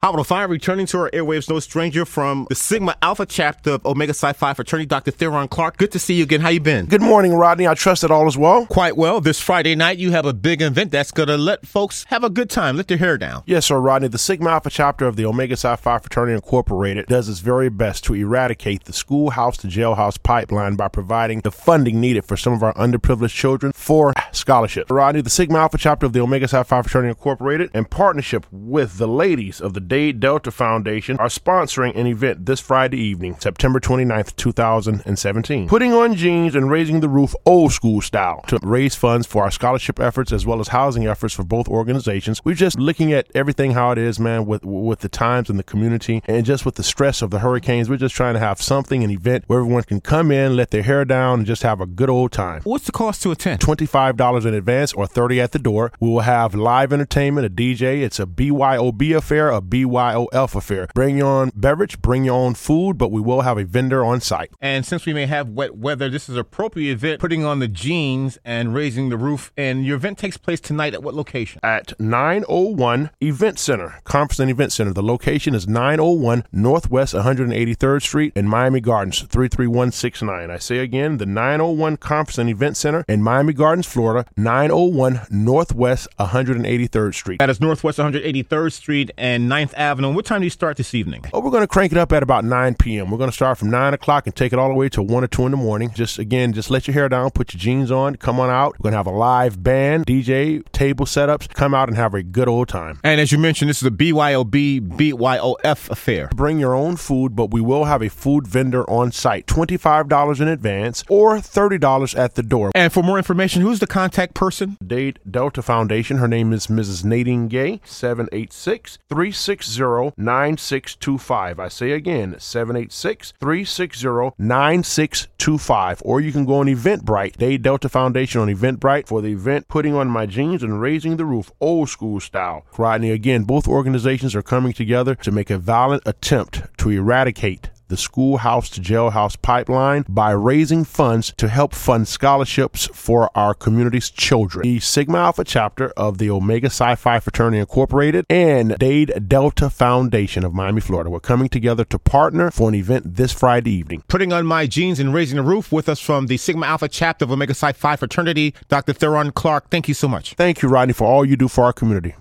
Howard 5 returning to our airwaves, no stranger from the Sigma Alpha chapter of Omega Psi Phi fraternity, Dr. Theron Clark. Good to see you again. How you been? Good morning, Rodney. I trust that all is well. Quite well. This Friday night, you have a big event that's going to let folks have a good time. Let their hair down. Yes, sir, Rodney. The Sigma Alpha chapter of the Omega Psi Phi Fraternity Incorporated does its very best to eradicate the schoolhouse to jailhouse pipeline by providing the funding needed for some of our underprivileged children for scholarships. Rodney, the Sigma Alpha chapter of the Omega Psi Phi Fraternity Incorporated, in partnership with the ladies of the Dade Delta Foundation, are sponsoring an event this Friday evening, September 29th, 2017. Putting on jeans and raising the roof old school style to raise funds for our scholarship efforts as well as housing efforts for both organizations. We're just looking at everything how it is, man, with with the times and the community and just with the stress of the hurricanes. We're just trying to have something, an event where everyone can come in, let their hair down, and just have a good old time. What's the cost to attend? $25 in advance or 30 at the door. We will have live entertainment, a DJ. It's a BYOB affair, a BYOF affair. Bring your own beverage, bring your own food, but we will have a vendor on site. And since we may have wet weather, this is an appropriate event, putting on the jeans and raising the roof. And your event takes place tonight at what location? At 901 Event Center, Conference and Event Center. The location is 901 Northwest 183rd Street in Miami Gardens, 33169. I say again, the 901 Conference and Event Center in Miami Gardens, Florida, 901 Northwest 183rd Street. That is Northwest 183rd Street and 9th Avenue. What time do you start this evening? Oh, we're going to crank it up at about 9 p.m. We're going to start from 9 o'clock and take it all the way to 1 or 2 in the morning. Just, again, just let your hair down, put your jeans on, come on out. We're going to have a live band, DJ, table setups. Come out and have a good old time. And as you mentioned, this is a BYOB, BYOF affair. Bring your own food, but we will have a food vendor on site. $25 in advance or $30 at the door. And for more information, who's the contact person? Dade Delta Foundation. Her name is Mrs. Nadine Gay, 786 360 9625. I say again, 786 360 9625. Or you can go on Eventbrite, Dade Delta Foundation on Eventbrite for the event Putting on My Jeans and Raising the Roof, old school style. Rodney, again, both organizations are coming together to make a violent attempt to eradicate the schoolhouse to jailhouse pipeline by raising funds to help fund scholarships for our community's children. The Sigma Alpha chapter of the Omega Psi Phi Fraternity Incorporated and Dade Delta Foundation of Miami, Florida. We're coming together to partner for an event this Friday evening. Putting on my jeans and raising the roof with us from the Sigma Alpha chapter of Omega Psi Phi fraternity, Dr. Theron Clark. Thank you so much. Thank you, Rodney, for all you do for our community.